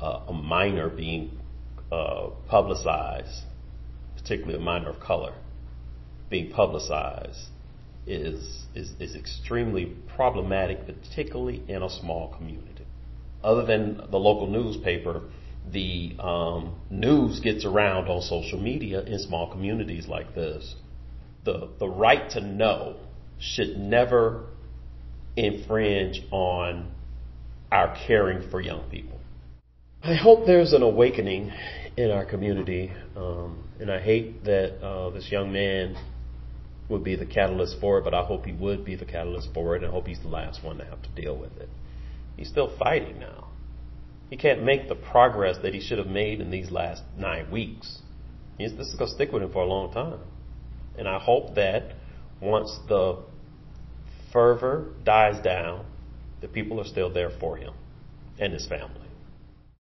uh, a minor being uh, publicized, particularly a minor of color, being publicized is, is, is extremely problematic, particularly in a small community. Other than the local newspaper, the um, news gets around on social media in small communities like this. The, the right to know should never infringe on our caring for young people. I hope there's an awakening in our community, um, and I hate that uh, this young man would be the catalyst for it, but I hope he would be the catalyst for it, and I hope he's the last one to have to deal with it. He's still fighting now. He can't make the progress that he should have made in these last nine weeks. He's, this is going to stick with him for a long time. And I hope that once the fervor dies down, the people are still there for him and his family.